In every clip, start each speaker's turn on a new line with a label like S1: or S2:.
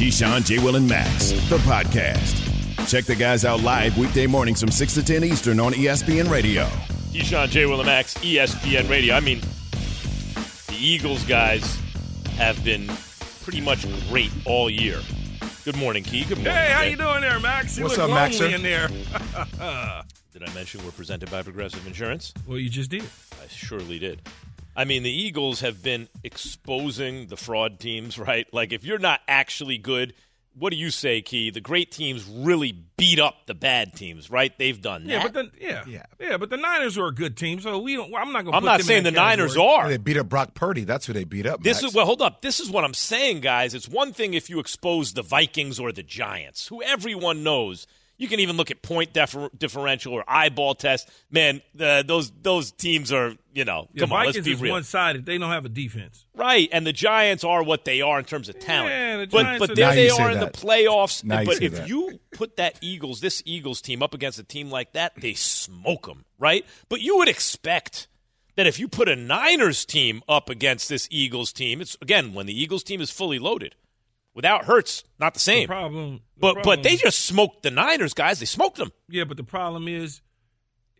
S1: Keyshawn, J. Will, and Max, the podcast. Check the guys out live weekday mornings from 6 to 10 Eastern on ESPN Radio.
S2: Keyshawn, J. Will, and Max, ESPN Radio. I mean, the Eagles guys have been pretty much great all year. Good morning, Key. Good morning.
S3: Hey, how you doing there, Max? You
S4: What's
S3: look
S4: up, Max,
S3: lonely
S4: sir?
S3: in there.
S2: Did I mention we're presented by Progressive Insurance?
S3: well, you just did.
S2: I surely did. I mean, the Eagles have been exposing the fraud teams, right? Like, if you're not actually good, what do you say, Key? The great teams really beat up the bad teams, right? They've done that.
S3: Yeah, but the yeah,
S4: Yeah.
S3: yeah, but the Niners are a good team, so we don't. I'm not going.
S2: I'm not saying the Niners are.
S4: They beat up Brock Purdy. That's who they beat up.
S2: This
S4: Max.
S2: is well, hold up. This is what I'm saying, guys. It's one thing if you expose the Vikings or the Giants, who everyone knows. You can even look at point differ- differential or eyeball test. Man, uh, those those teams are you know.
S3: The
S2: come on,
S3: Vikings
S2: let's be
S3: is
S2: real.
S3: one sided. They don't have a defense.
S2: Right, and the Giants are what they are in terms of talent.
S3: Yeah, the
S2: but
S3: Giants
S2: but
S3: are-
S2: there they
S4: you say
S2: are in the playoffs.
S4: Now you
S2: but
S4: say
S2: if
S4: that.
S2: you put that Eagles, this Eagles team up against a team like that, they smoke them, right? But you would expect that if you put a Niners team up against this Eagles team, it's again when the Eagles team is fully loaded. Without Hurts, not the
S3: The
S2: same.
S3: problem, the
S2: but
S3: problem-
S2: but they just smoked the Niners, guys. They smoked them.
S3: yeah, but the problem is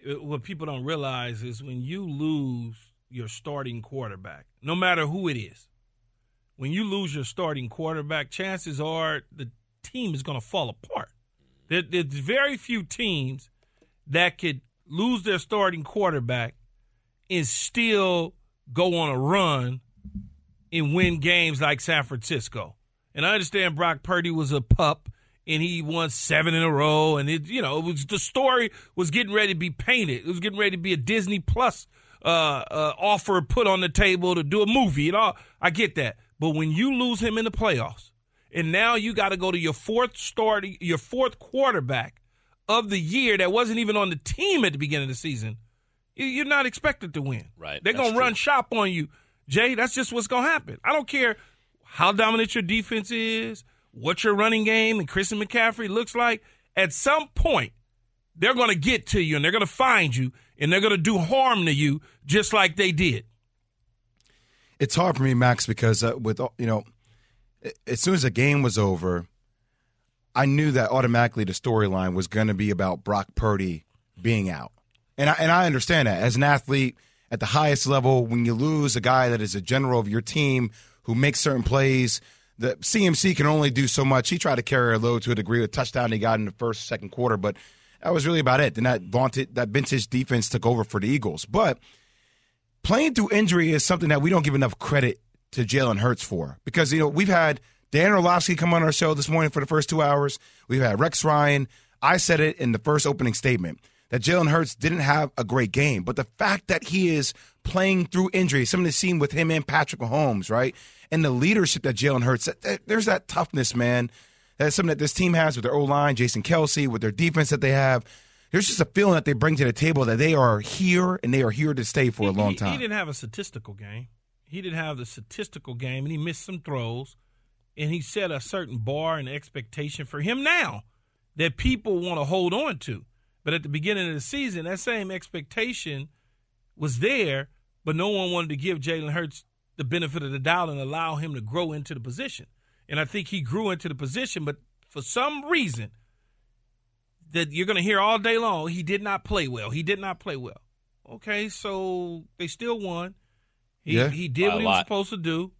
S3: uh, what people don't realize is when you lose your starting quarterback, no matter who it is, when you lose your starting quarterback, chances are the team is going to fall apart. There, there's very few teams that could lose their starting quarterback and still go on a run and win games like San Francisco. And I understand Brock Purdy was a pup and he won seven in a row, and it you know it was the story was getting ready to be painted. It was getting ready to be a Disney Plus uh, uh, offer put on the table to do a movie. And all I get that, but when you lose him in the playoffs, and now you got to go to your fourth starting, your fourth quarterback of the year that wasn't even on the team at the beginning of the season, you- you're not expected to win.
S2: Right,
S3: They're gonna run shop on you, Jay. That's just what's gonna happen. I don't care how dominant your defense is, what your running game and Christian McCaffrey looks like. At some point, they're gonna get to you and they're gonna find you and they're gonna do harm to you just like they did.
S4: it's hard for me, Max, because uh, with you know, as soon as the game was over, I knew that automatically the storyline was going to be about Brock Purdy being out, and I, and I understand that as an athlete at the highest level, when you lose a guy that is a general of your team who makes certain plays. The CMC can only do so much. He tried to carry a load to a degree. with touchdown he got in the first, second quarter, but that was really about it. Then that vaunted, that vintage defense took over for the Eagles. But playing through injury is something that we don't give enough credit to Jalen Hurts for because you know we've had Dan Orlovsky come on our show this morning for the first two hours. We've had Rex Ryan. I said it in the first opening statement that Jalen Hurts didn't have a great game, but the fact that he is playing through injury, something that's seen with him and Patrick Mahomes, right, and the leadership that Jalen Hurts, there's that toughness, man. That's something that this team has with their O line, Jason Kelce, with their defense that they have. There's just a feeling that they bring to the table that they are here and they are here to stay for a
S3: He-
S4: long
S3: he-
S4: time.
S3: He didn't have a statistical game. He didn't have the statistical game, and he missed some throws. And he set a certain bar and expectation for him now that people want to hold on to. But at the beginning of the season, that same expectation was there, but no one wanted to give Jalen Hurts the benefit of the doubt and allow him to grow into the position. And I think he grew into the position, but for some reason that you're going to hear all day long, he did not play well. He did not play well. Okay, so they still won. He
S4: Yeah.
S3: he did what he was
S2: lot.
S3: supposed to do,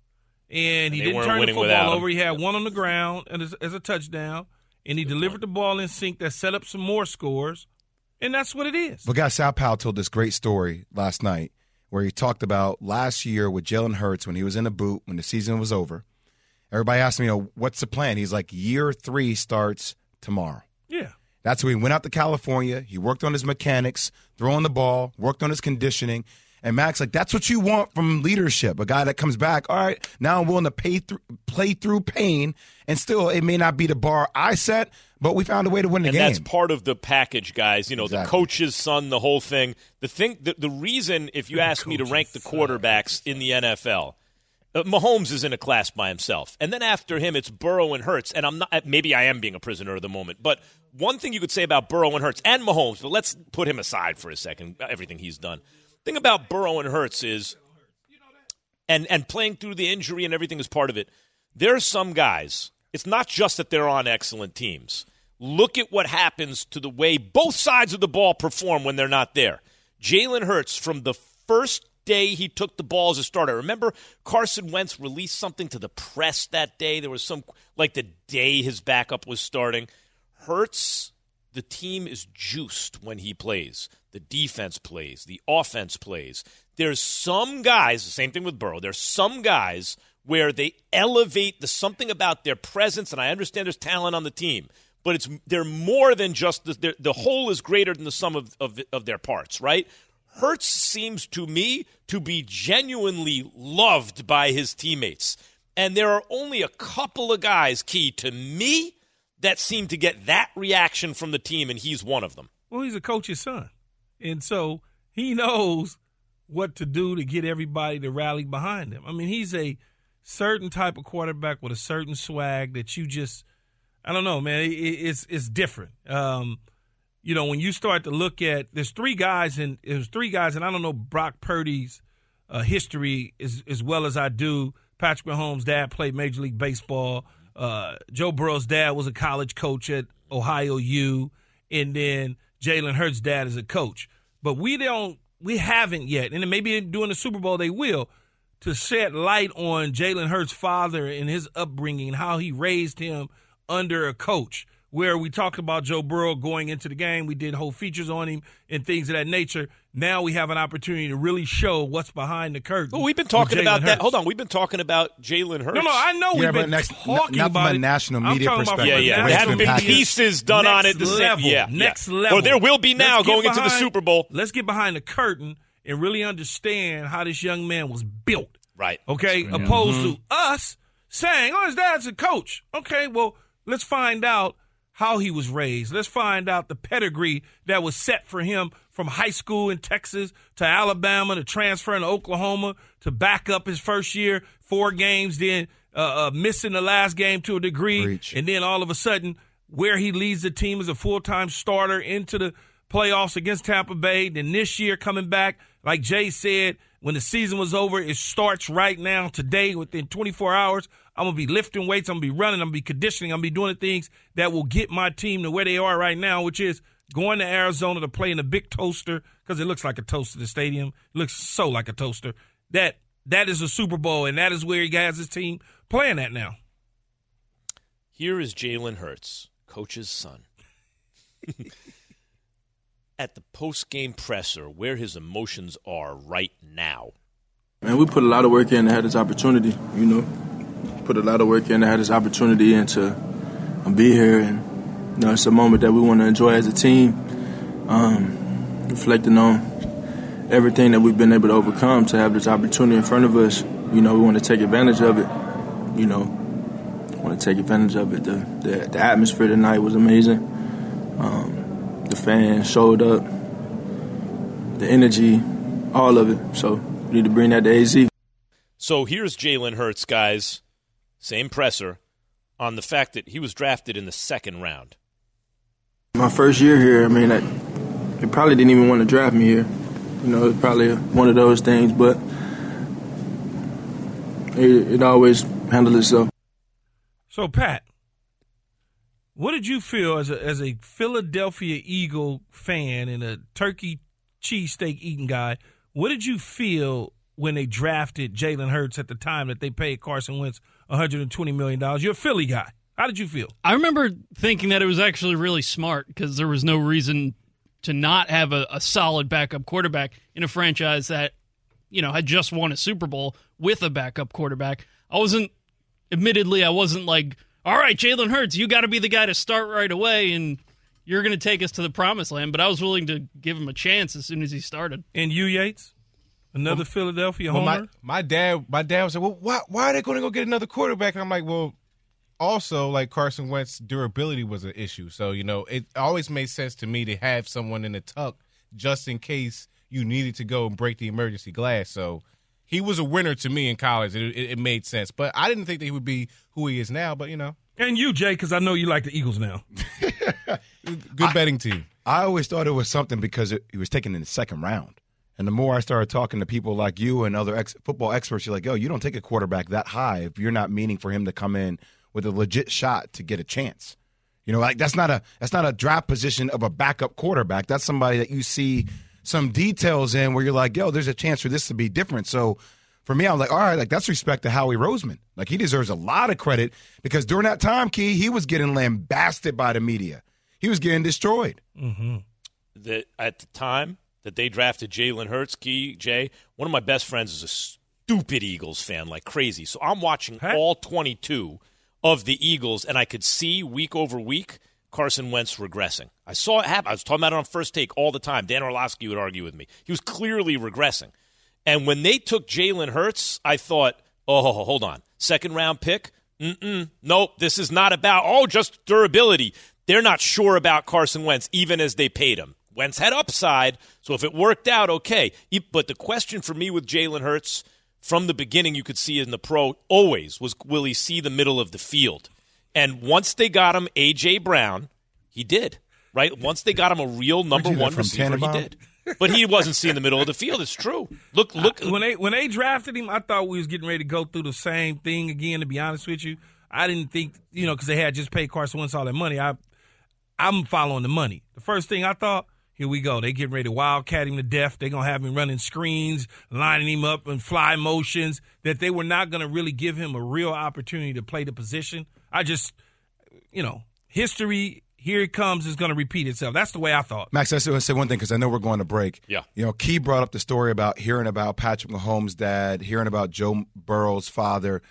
S3: and, he didn't turn the
S2: winning
S3: football over. He had one on the ground and as, as a touchdown, and he delivered the ball in sync that set up some more scores, and that's what it is.
S4: But guys, Sal Powell told this great story last night where he talked about last year with Jalen Hurts when he was in the boot when the season was over. Everybody asked me, you know, what's the plan? He's like, year three starts tomorrow.
S3: yeah,
S4: That's when he went out to California. He worked on his mechanics, throwing the ball, worked on his conditioning. And Max, like that's what you want from leadership. A guy that comes back. All right, now I'm willing to pay through, play through pain, and still it may not be the bar I set, but we found a way to win the game.
S2: and
S4: game.
S2: that's part of the package, guys. You know, the coach's son, the whole thing. The thing, the, the reason, if you ask me to rank the quarterbacks in the NFL, uh, Mahomes is in a class by himself, and then after him, it's Burrow and Hurts. And I'm not. uh, Maybe I am being a prisoner of the moment, but one thing you could say about Burrow and Hurts and Mahomes, but let's put him aside for a second. Everything he's done. Thing about Burrow and Hurts is and and playing through the injury and everything is part of it. There are some guys. It's not just that they're on excellent teams. Look at what happens to the way both sides of the ball perform when they're not there. Jalen Hurts from the first day he took the ball as a starter. Remember Carson Wentz released something to the press that day. There was some like the day his backup was starting. Hurts the team is juiced when he plays. The defense plays, the offense plays. There's some guys, the same thing with Burrow. There's some guys where they elevate the something about their presence, and I understand there's talent on the team, but it's they're more than just the, the, whole is greater than the sum of, of, of their parts, right? Hurts seems to me to be genuinely loved by his teammates. And there are only a couple of guys, key to me, that seem to get that reaction from the team, and he's one of them.
S3: Well, he's a coach's son. And so he knows what to do to get everybody to rally behind him. I mean, he's a certain type of quarterback with a certain swag that you just, I don't know, man. It, it's it's different. Um, you know, when you start to look at, there's three guys, and there's three guys, and I don't know Brock Purdy's uh, history as as well as I do. Patrick Mahomes' dad played Major League Baseball. Uh, Joe Burrow's dad was a college coach at Ohio U, and then Jalen Hurts' dad is a coach. But we don't, we haven't yet, and maybe during the Super Bowl they will, to shed light on Jalen Hurts' father and his upbringing and how he raised him under a coach. Where we talked about Joe Burrow going into the game, we did whole features on him and things of that nature. Now we have an opportunity to really show what's behind the curtain.
S2: Well, we've been talking
S3: Jalen
S2: about that. Hold on, we've been talking about Jalen Hurts.
S3: No, no, I know
S4: Yeah,
S3: we've been
S4: next-
S3: talking
S4: not from
S3: about
S4: a
S3: it.
S4: national
S3: I'm
S4: media
S3: from
S4: perspective.
S2: Yeah, yeah. There haven't been pieces done on it. The same,
S3: level,
S2: yeah,
S3: next
S2: yeah.
S3: level.
S2: Or there will be now
S3: Let's get
S2: going into the Super Bowl.
S3: Let's get behind the curtain and really understand how this young man was built.
S2: Right.
S3: Okay, opposed
S2: Mm-hmm.
S3: to us saying, "Oh, his dad's a coach." Okay, well, let's find out how he was raised. Let's find out the pedigree that was set for him from high school in Texas to Alabama to transferring to Oklahoma to back up his first year, four games, then uh, uh, missing the last game to a degree,
S4: Preach.
S3: and then all of a sudden, where he leads the team as a full time starter into the playoffs against Tampa Bay. Then this year coming back, like Jay said, when the season was over, it starts right now, today, within 24 hours. I'm going to be lifting weights. I'm going to be running. I'm going to be conditioning. I'm going to be doing the things that will get my team to where they are right now, which is going to Arizona to play in a big toaster because it looks like a toaster, the stadium. It looks so like a toaster. That That is a Super Bowl, and that is where he has his team playing at now.
S2: Here is Jalen Hurts, coach's son. At the post game presser, where his emotions are right now.
S5: Man, we put a lot of work in to have this opportunity, you know. Put a lot of work in to have this opportunity and to um, be here. And, you know, it's a moment that we want to enjoy as a team. Um, reflecting on everything that we've been able to overcome to have this opportunity in front of us. You know, we want to take advantage of it. You know, want to take advantage of it. The, the, the atmosphere tonight was amazing. Um, the fans showed up. The energy, all of it. So we need to bring that to AZ.
S2: So here's Jalen Hurts, guys, same presser, on the fact that he was drafted in the second round.
S5: My first year here, I mean, that, they probably didn't even want to draft me here. You know, it's probably one of those things, but it, it always handled itself.
S3: So, Pat, what did you feel as a as a Philadelphia Eagle fan and a turkey cheesesteak eating guy? What did you feel when they drafted Jalen Hurts at the time that they paid Carson Wentz 120 million dollars? You're a Philly guy. How did you feel?
S6: I remember thinking that it was actually really smart because there was no reason to not have a, a solid backup quarterback in a franchise that, you know, had just won a Super Bowl with a backup quarterback. I wasn't, admittedly, I wasn't like, all right, Jalen Hurts, you got to be the guy to start right away and you're going to take us to the promised land. But I was willing to give him a chance as soon as he started.
S3: And you, Yates? Another Philadelphia
S7: Well,
S3: homer.
S7: my, my dad, my dad was like, "Well, why, why are they going to go get another quarterback?" And I'm like, "Well, also like Carson Wentz durability was an issue, so you know it always made sense to me to have someone in the tuck just in case you needed to go and break the emergency glass." So he was a winner to me in college. It, it, it made sense, but I didn't think that he would be who he is now. But you know,
S3: and you, Jay, because I know you like the Eagles now.
S7: good betting team.
S4: I always thought it was something because it, he was taken in the second round. And the more I started talking to people like you and other ex- football experts, you're like, yo, you don't take a quarterback that high if you're not meaning for him to come in with a legit shot to get a chance. You know, like that's not a that's not a draft position of a backup quarterback. That's somebody that you see some details in where you're like, yo, there's a chance for this to be different. So for me, I'm like, all right, like that's respect to Howie Roseman. Like he deserves a lot of credit because during that time, Key, he was getting lambasted by the media. He was getting destroyed.
S3: Mm-hmm.
S2: That at the time that they drafted Jalen Hurts, Key Jay, one of my best friends is a stupid Eagles fan, like crazy. So I'm watching
S3: Hey.
S2: all 22 of the Eagles, and I could see week over week Carson Wentz regressing. I saw it happen. I was talking about it on first take all the time. Dan Orlovsky would argue with me. He was clearly regressing. And when they took Jalen Hurts, I thought, oh, hold on. Second round pick? Mm-mm. Nope, this is not about, oh, just durability. They're not sure about Carson Wentz, even as they paid him. Wentz had upside, so if it worked out, okay. But the question for me with Jalen Hurts from the beginning, you could see in the pro always was will he see the middle of the field? And once they got him A.J. Brown, he did. Right? Once they got him a real number one
S4: from
S2: receiver, he did. But he wasn't seeing the middle of the field. It's true. Look, look.
S3: when they when they drafted him, I thought we was getting ready to go through the same thing again. To be honest with you, I didn't think you know because they had just paid Carson Wentz all that money. I I'm following the money. The first thing I thought, here we go. They getting ready to wildcat him to death. They gonna have him running screens, lining him up in fly motions. That they were not gonna really give him a real opportunity to play the position. I just, you know, history. Here it comes is going to repeat itself. That's the way I thought.
S4: Max, I just want to say one thing because I know we're going to break.
S2: Yeah.
S4: You know, Key brought up the story about hearing about Patrick Mahomes' dad, hearing about Joe Burrow's father.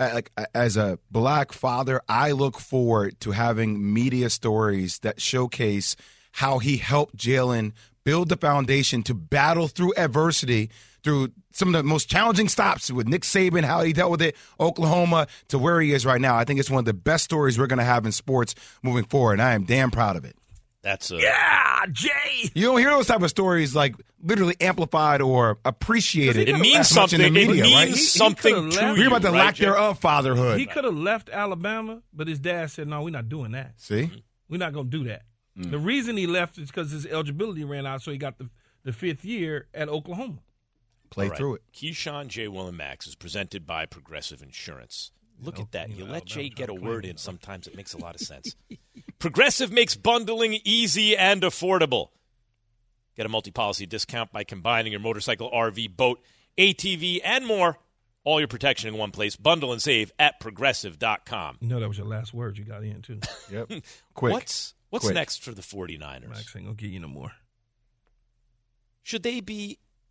S4: Uh, Like as a black father, I look forward to having media stories that showcase how he helped Jalen build the foundation to battle through adversity, through some of the most challenging stops with Nick Saban, how he dealt with it, Oklahoma, to where he is right now. I think it's one of the best stories we're going to have in sports moving forward, and I am damn proud of it.
S2: That's a
S3: Yeah, Jay.
S4: You don't hear those type of stories like literally amplified or appreciated.
S2: It means
S4: as much in
S2: something.
S4: the media,
S2: it means
S4: right?
S3: He- he
S2: something
S3: could've
S2: to
S3: left-
S2: you.
S4: Hear about the
S2: right,
S4: lack
S2: Jay?
S4: thereof fatherhood.
S3: He could have left Alabama, but his dad said, "No, we're not doing that.
S4: See,
S3: We're not going to do that." Mm. The reason he left is because his eligibility ran out, so he got the the fifth year at Oklahoma.
S4: Play
S2: All right.
S4: through it.
S2: Keyshawn J. Will and Max is presented by Progressive Insurance. Look
S3: know,
S2: at that.
S3: you
S2: You
S3: know,
S2: let Jay get a word in. Sometimes it makes a lot of sense. Progressive makes bundling easy and affordable. Get a multi policy discount by combining your motorcycle, RV, boat, ATV, and more. All your protection in one place. Bundle and save at progressive.com.
S3: You know that was your last word you got in too.
S4: Yep. Quick.
S2: What's, what's
S4: Quick.
S2: next for the 49ers?
S3: Max ain't gonna give you no more.
S2: Should they be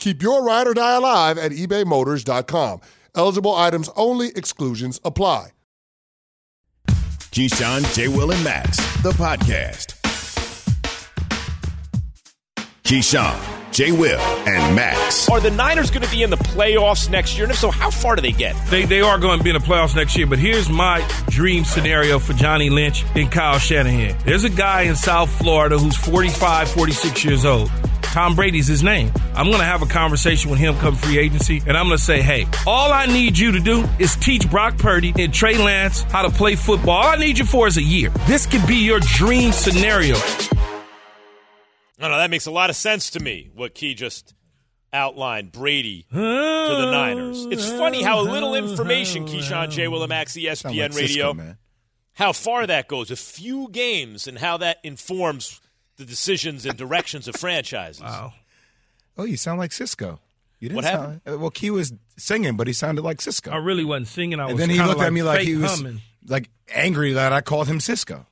S8: Keep your ride or die alive at ebaymotors.com. Eligible items only, exclusions apply.
S1: Keyshawn, J. Will, and Max, the podcast. Keyshawn, J. Will, and Max.
S2: Are the Niners going to be in the playoffs next year? And if so, how far do they get?
S3: They, they are going to be in the playoffs next year, but here's my dream scenario for Johnny Lynch and Kyle Shanahan. There's a guy in South Florida who's 45, 46 years old. Tom Brady's his name. I'm going to have a conversation with him come free agency, and I'm going to say, hey, all I need you to do is teach Brock Purdy and Trey Lance how to play football. All I need you for is a year. This could be your dream scenario.
S2: No, no, that makes a lot of sense to me, what Key just outlined. Brady to the Niners. It's funny how a little information, Keyshawn J. Willimax, ESPN
S4: Sound like
S2: Radio,
S4: Sisqo, man.
S2: how far that goes. A few games and how that informs the decisions and directions of franchises.
S3: Wow.
S4: Oh, you sound like Sisqo. You didn't
S2: What
S4: sound, uh, Well, Key was singing, but he sounded like Sisqo.
S3: I really wasn't singing. I was
S4: and then he
S3: kinda
S4: looked at me like he was
S3: humming.
S4: like angry that I called him Sisqo.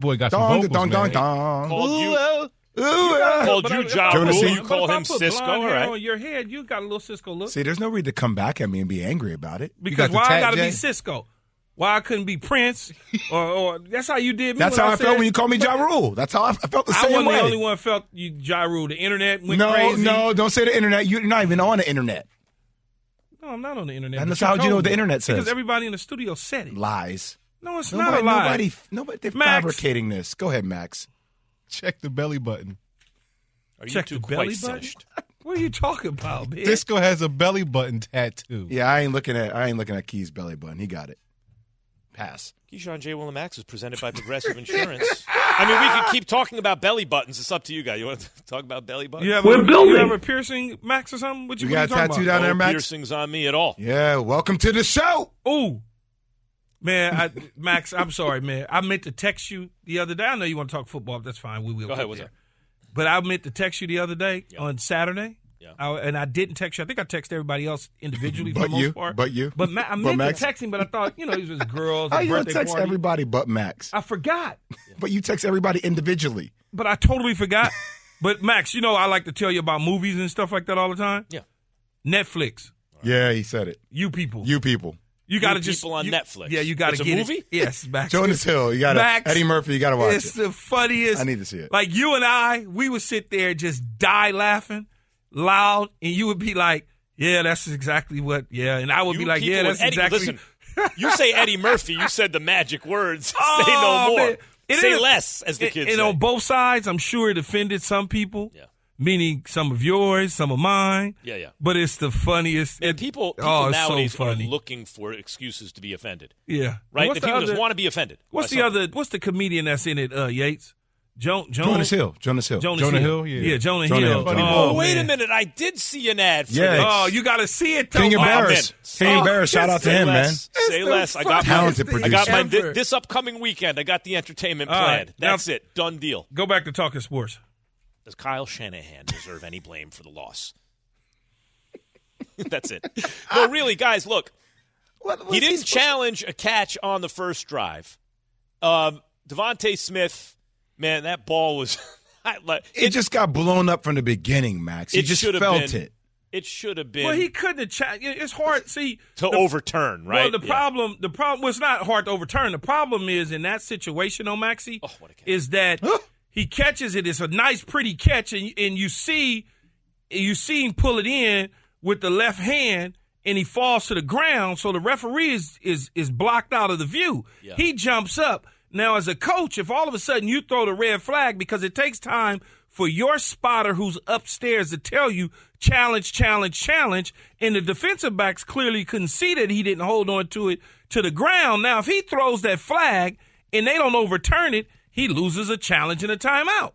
S7: Boy, got some
S4: Dong,
S7: vocals,
S4: dong, dong,
S7: man.
S4: dong.
S2: Called you,
S4: Ooh, uh.
S2: Called
S3: But I-
S2: you
S3: if
S2: Ja
S3: I-
S4: Jonah
S2: Rule.
S4: C.
S2: You call
S3: but if I
S2: him
S3: Sisqo.
S2: All right.
S3: All on your head, you got a little Sisqo look.
S4: See, there's no reason to come back at me and be angry about it.
S3: Because
S7: got the
S3: why I got to be Sisqo? Why I couldn't be Prince? or, or that's how you did me.
S4: That's
S3: when
S4: how I,
S3: said,
S4: felt when you called me Ja Rule. That's how I, I felt the
S3: I
S4: same
S3: wasn't
S4: way.
S3: the only one felt you Ja Rule. The internet went
S4: no,
S3: crazy.
S4: no, don't say the internet. You're not even on the internet.
S3: no, I'm not on the internet.
S4: And that's how you know what the internet says.
S3: Because everybody in the studio said it.
S4: Lies.
S3: No, it's
S4: Nobody,
S3: not a lie.
S4: nobody, nobody, they're
S3: Max.
S4: fabricating this. Go ahead, Max.
S7: Check the belly button.
S2: Are you
S3: Check
S2: two
S3: the belly button.
S2: finished?
S3: What are you talking about, man?
S7: Disco has a belly button tattoo.
S4: Yeah, I ain't looking at I ain't looking at Key's belly button. He got it. Pass.
S2: Keyshawn J. Willimax is presented by Progressive Insurance. I mean, we could keep talking about belly buttons. It's up to you guys. You want to talk about belly buttons?
S3: you have a, You have a piercing, Max, or something? What you,
S4: You
S3: what
S4: got a
S3: you talking
S4: tattoo
S3: about?
S4: down there, Max?
S2: piercings on me at all.
S4: Yeah, welcome to the show.
S3: Ooh. Man, I, Max, I'm sorry, man. I meant to text you the other day. I know you want to talk football. But that's fine. We will.
S2: Go ahead, what's up?
S3: But I meant to text you the other day on Saturday.
S2: Yeah.
S3: I, and I didn't text you. I think I texted everybody else individually for
S4: But
S3: the most
S4: you,
S3: part.
S4: but you.
S3: But Ma- I
S4: But
S3: meant
S4: Max.
S3: to text him, but I thought, you know, these was girls.
S4: How
S3: a
S4: you gonna
S3: birthday
S4: text
S3: party.
S4: everybody but Max?
S3: I forgot.
S4: But you text everybody individually.
S3: But I totally forgot. but Max, you know, I like to tell you about movies and stuff like that all the time.
S2: Yeah.
S3: Netflix.
S4: Yeah, he said it.
S3: You people.
S4: You people.
S3: You got to just
S2: people on
S3: you-
S2: Netflix.
S3: Yeah, you got
S2: It's
S3: to
S2: a
S3: get
S2: movie?
S3: It. Yes, Max.
S4: Jonas Hill. You got to
S3: Max,
S4: Eddie Murphy. You got to watch
S3: It's
S4: it.
S3: the funniest.
S4: I need to see it.
S3: Like you and I, we would sit there just die laughing loud, and you would be like, "Yeah, that's exactly what." Yeah, and I would
S2: You
S3: be like, "Yeah, that's
S2: Eddie,
S3: exactly."
S2: Listen, you say Eddie Murphy, you said the magic words. say
S3: Oh,
S2: no more.
S3: man. It
S2: say
S3: is-
S2: less, as the
S3: and-
S2: kids
S3: and
S2: say.
S3: on both sides, I'm sure it offended some people.
S2: Yeah.
S3: Meaning some of yours, some of mine.
S2: Yeah, yeah.
S3: But it's the funniest.
S2: And people, people
S3: oh,
S2: nowadays
S3: so funny.
S2: are looking for excuses to be offended,
S3: yeah.
S2: right?
S3: What's
S2: the
S3: the
S2: people just
S3: other-
S2: want to be offended.
S3: What's the
S2: something.
S3: other? What's the comedian that's in it? Uh, Yates, jo- Jonas,
S4: Jonas Hill. Jonas Hill.
S3: Jonas
S7: Jonah
S3: Hill.
S7: Hill, yeah.
S3: Jonah,
S4: Jonah
S3: Hill.
S4: Hill.
S3: Oh,
S2: Oh, wait a minute! I did see an ad for
S4: Yeah.
S2: this.
S3: Oh, you got to see it. Though.
S4: King
S3: Oh,
S4: Embarrassed. King
S2: Oh,
S4: Embarrassed. Shout out to
S2: Say
S4: him, man.
S2: less. Say less. I got my,
S4: Talented
S2: I got my
S3: producer.
S2: this upcoming weekend. I got the entertainment
S3: All
S2: planned.
S3: right. Now-
S2: That's it. Done deal.
S3: Go back to talking sports.
S2: Does Kyle Shanahan deserve any blame for the loss? That's it. No, really, guys. Look,
S4: What-
S2: he didn't
S4: supposed-
S2: challenge a catch on the first drive. Um, DeVonta Smith, man, that ball was. I, like,
S4: It just got blown up from the beginning, Max. He
S2: It
S4: just
S2: should have
S4: felt
S2: been-
S4: it.
S2: it should have been
S3: Well, he couldn't have. Cha- it's hard. See,
S2: to
S3: the-
S2: overturn, right?
S3: Well, the
S2: Yeah.
S3: problem, the problem was not hard to overturn. The problem is in that situation, on Maxie,
S2: Oh, what a catch.
S3: is that he catches it. It's a nice, pretty catch, and and you see, you see him pull it in with the left hand, and he falls to the ground. So the referee is is is blocked out of the view.
S2: Yeah.
S3: He jumps up. Now, as a coach, if all of a sudden you throw the red flag because it takes time for your spotter who's upstairs to tell you challenge, challenge, challenge, and the defensive backs clearly couldn't see that he didn't hold on to it to the ground. Now, if he throws that flag and they don't overturn it, he loses a challenge and a timeout.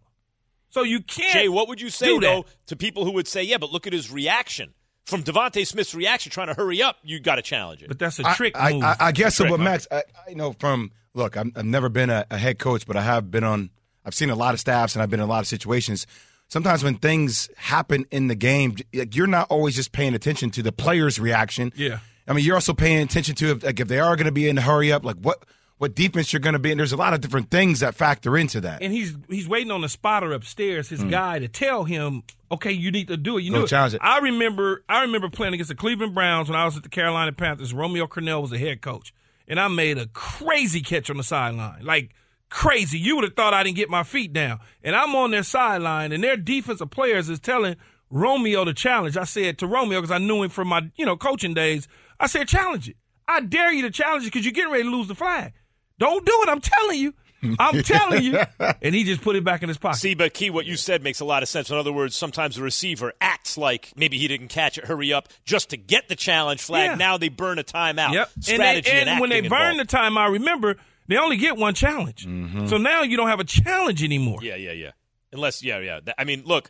S3: So you can't.
S2: Jay, what would you say though to people who would say, "Yeah, but look at his reaction from DeVonta Smith's reaction, trying to hurry up. You got to challenge it."
S3: But that's a
S4: I-
S3: trick
S4: I,
S3: move.
S4: I, I guess so,
S2: Trick,
S4: but? Max, I, I know from look, I'm, I've never been a, a head coach, but I have been on. I've seen a lot of staffs, and I've been in a lot of situations. Sometimes when things happen in the game, like, you're not always just paying attention to the player's reaction.
S3: Yeah.
S4: I mean, you're also paying attention to if, like if they are going to be in a hurry up, like what what defense you're going to be in. There's a lot of different things that factor into that.
S3: and he's he's waiting on the spotter upstairs, his hmm. guy, to tell him, okay, you need to do it. You. Know,
S4: challenge it.
S3: I remember I remember playing against the Cleveland Browns when I was at the Carolina Panthers. Romeo Crennel was the head coach, and I made a crazy catch on the sideline. Like crazy. You would have thought I didn't get my feet down. And I'm on their sideline, and their defensive players is telling Romeo to challenge. I said to Romeo, because I knew him from my, you know, coaching days, I said, challenge it. I dare you to challenge it because you're getting ready to lose the flag. Don't do it. I'm telling you. I'm telling you. And he just put it back in his pocket.
S2: See, but Key, what you said makes a lot of sense. In other words, sometimes the receiver acts like maybe he didn't catch it, hurry up, just to get the challenge flag.
S3: Yeah.
S2: Now they burn a timeout.
S3: Yep.
S2: Strategy
S3: and, they, and when they
S2: acting
S3: burn
S2: involved.
S3: the timeout, remember, they only get one challenge. Mm-hmm. So now you don't have a challenge anymore.
S2: Yeah, yeah, yeah. Unless, yeah, yeah. I mean, look,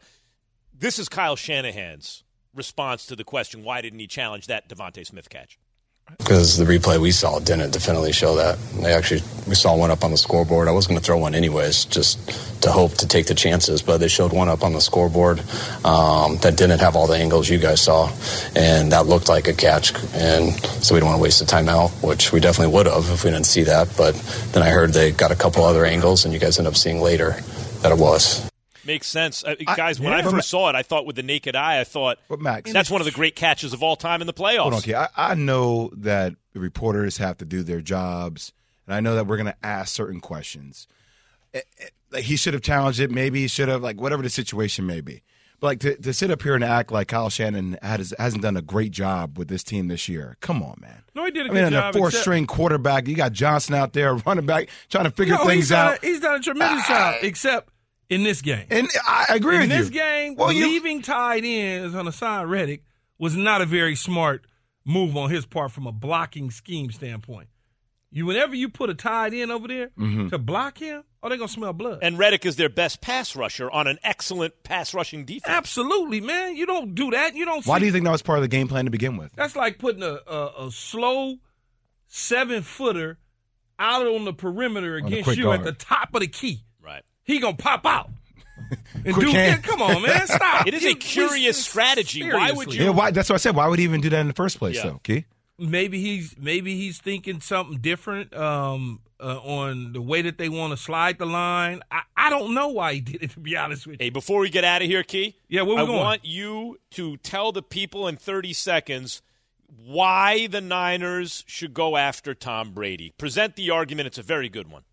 S2: this is Kyle Shanahan's response to the question: Why didn't he challenge that DeVonta Smith catch?
S9: Because the replay we saw didn't definitely show that. They actually we saw one up on the scoreboard. I was going to throw one anyways, just to hope to take the chances, but they showed one up on the scoreboard um, that didn't have all the angles you guys saw, and that looked like a catch. And so we don't want to waste the timeout, which we definitely would have if we didn't see that. But then I heard they got a couple other angles, and you guys end up seeing later that it was.
S2: Makes sense, uh, guys. When I
S4: yeah.
S2: first saw it, I thought with the naked eye, I thought
S4: But Max,
S2: that's one of the great catches of all time in the playoffs.
S4: Hold on, Key. I, I know that reporters have to do their jobs, and I know that we're going to ask certain questions. Eh, eh, Like he should have challenged it. Maybe he should have, like whatever the situation may be. But like to, to sit up here and act like Kyle Shanahan has, hasn't done a great job with this team this year. Come on, man.
S3: No, he did a
S4: I
S3: good
S4: mean,
S3: job.
S4: a four
S3: except-
S4: string quarterback. You got Johnson out there, running back, trying to figure
S3: No,
S4: things
S3: he's
S4: out.
S3: A, he's done a tremendous job, except in this game.
S4: and I agree
S3: in
S4: with you.
S3: In this game,
S4: Well, you-
S3: leaving tight ends on Haason Reddick was not a very smart move on his part from a blocking scheme standpoint. You whenever you put a tight end over there
S4: Mm-hmm.
S3: to block him, oh, they're gonna smell blood.
S2: And Reddick is their best pass rusher on an excellent pass rushing defense.
S3: Absolutely, man. You don't do that. You don't.
S4: Why
S3: see-
S4: do you think that was part of the game plan to begin with?
S3: That's like putting a, a, a slow seven footer out on the perimeter against
S4: quick
S3: you at the top of the key.
S2: Right.
S3: He gonna pop out. And
S4: Quick
S3: do, yeah, come on, man, stop.
S2: It is a
S3: You- we-
S2: curious strategy. Why would you-
S4: Yeah, why? That's what I said. Why would he even do that in the first place,
S2: Yeah.
S4: though? Key?
S3: maybe he's maybe he's thinking something different um, uh, on the way that they want to slide the line. I, I don't know why he did it. To be honest with you,
S2: Hey, before we get out of here, Key.
S3: Yeah, where we
S2: I
S3: going?
S2: want you to tell the people in 30 seconds why the Niners should go after Tom Brady. Present the argument. It's a very good one.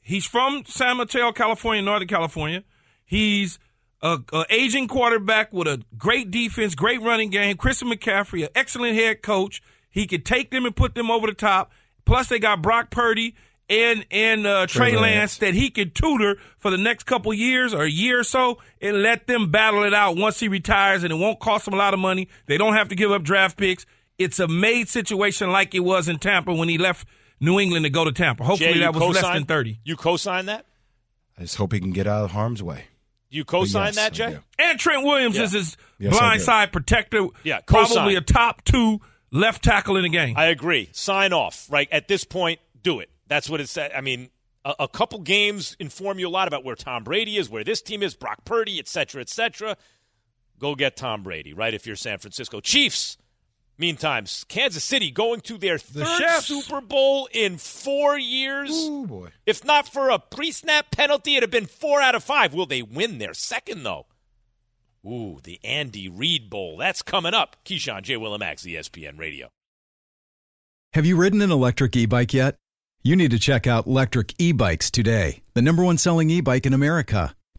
S3: He's from San Mateo, California, Northern California. He's a, a aging quarterback with a great defense, great running game. Christian McCaffrey, an excellent head coach. He could take them and put them over the top. Plus, they got Brock Purdy and and uh, Trey,
S4: Trey
S3: Lance.
S4: Lance.
S3: that he could tutor for the next couple years or a year or so, and let them battle it out once he retires, and it won't cost them a lot of money. They don't have to give up draft picks. It's a made situation like it was in Tampa when he left New England to go to Tampa. Hopefully,
S2: Jay,
S3: that was less
S2: co-sign-
S3: than thirty.
S2: You co-sign that?
S4: I just hope he can get out of harm's way.
S2: You co-sign
S4: Yes,
S2: that,
S4: I
S2: Jay?
S3: And Trent Williams
S2: Yeah.
S3: is his
S4: Yes, I do.
S3: blindside protector.
S2: Yeah, co-sign.
S3: probably a top two left tackle in the game.
S2: I agree. Sign off. Right at this point, do it. That's what it said. I mean, a, a couple games inform you a lot about where Tom Brady is, where this team is, Brock Purdy, et cetera, et cetera. Go get Tom Brady, right? If you're San Francisco Chiefs. Meantime, Kansas City going to their
S3: The
S2: third
S3: Chefs.
S2: Super Bowl in four years.
S4: Oh boy.
S2: If not for a pre-snap penalty, it'd have been four out of five. Will they win their second though? Ooh, the Andy Reid Bowl. That's coming up. Keyshawn J. Willimax, ESPN Radio.
S10: Have you ridden an electric e bike yet? You need to check out Lectric E Bikes today, the number one selling e bike in America.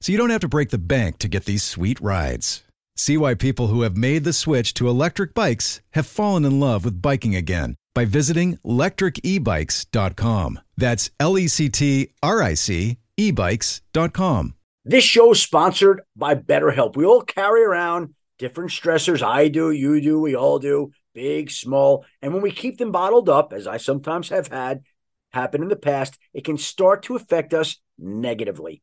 S10: so you don't have to break the bank to get these sweet rides. See why people who have made the switch to electric bikes have fallen in love with biking again by visiting lectricebikes.com. That's L E C T R I C ebikes.com.
S11: This show is sponsored by BetterHelp. We all carry around different stressors. I do, you do, we all do, big, small. And when we keep them bottled up, as I sometimes have had happen in the past, it can start to affect us negatively.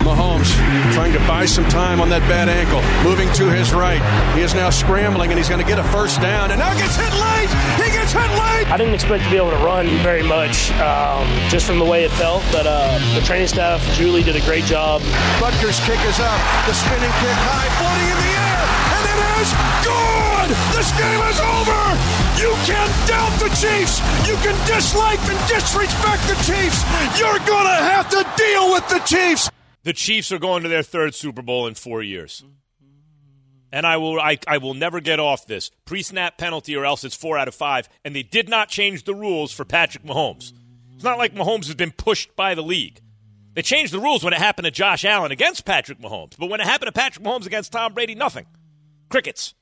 S12: Mahomes trying to buy some time on that bad ankle, moving to his right. He is now scrambling and he's going to get a first down and now gets hit late. He gets hit late.
S13: I didn't expect to be able to run very much um, just from the way it felt, but uh, the training staff, Julie, did a great job.
S12: Butker's kick is up. The spinning kick high, floating in the air, and it is good. This game is over. You can doubt the Chiefs. You can dislike and disrespect the Chiefs. You're going to have to deal with the Chiefs.
S2: The Chiefs are going to their third Super Bowl in four years. And I will I, I will never get off this. Pre snap penalty or else it's four out of five. And they did not change the rules for Patrick Mahomes. It's not like Mahomes has been pushed by the league. They changed the rules when it happened to Josh Allen against Patrick Mahomes. But when it happened to Patrick Mahomes against Tom Brady, nothing. Crickets.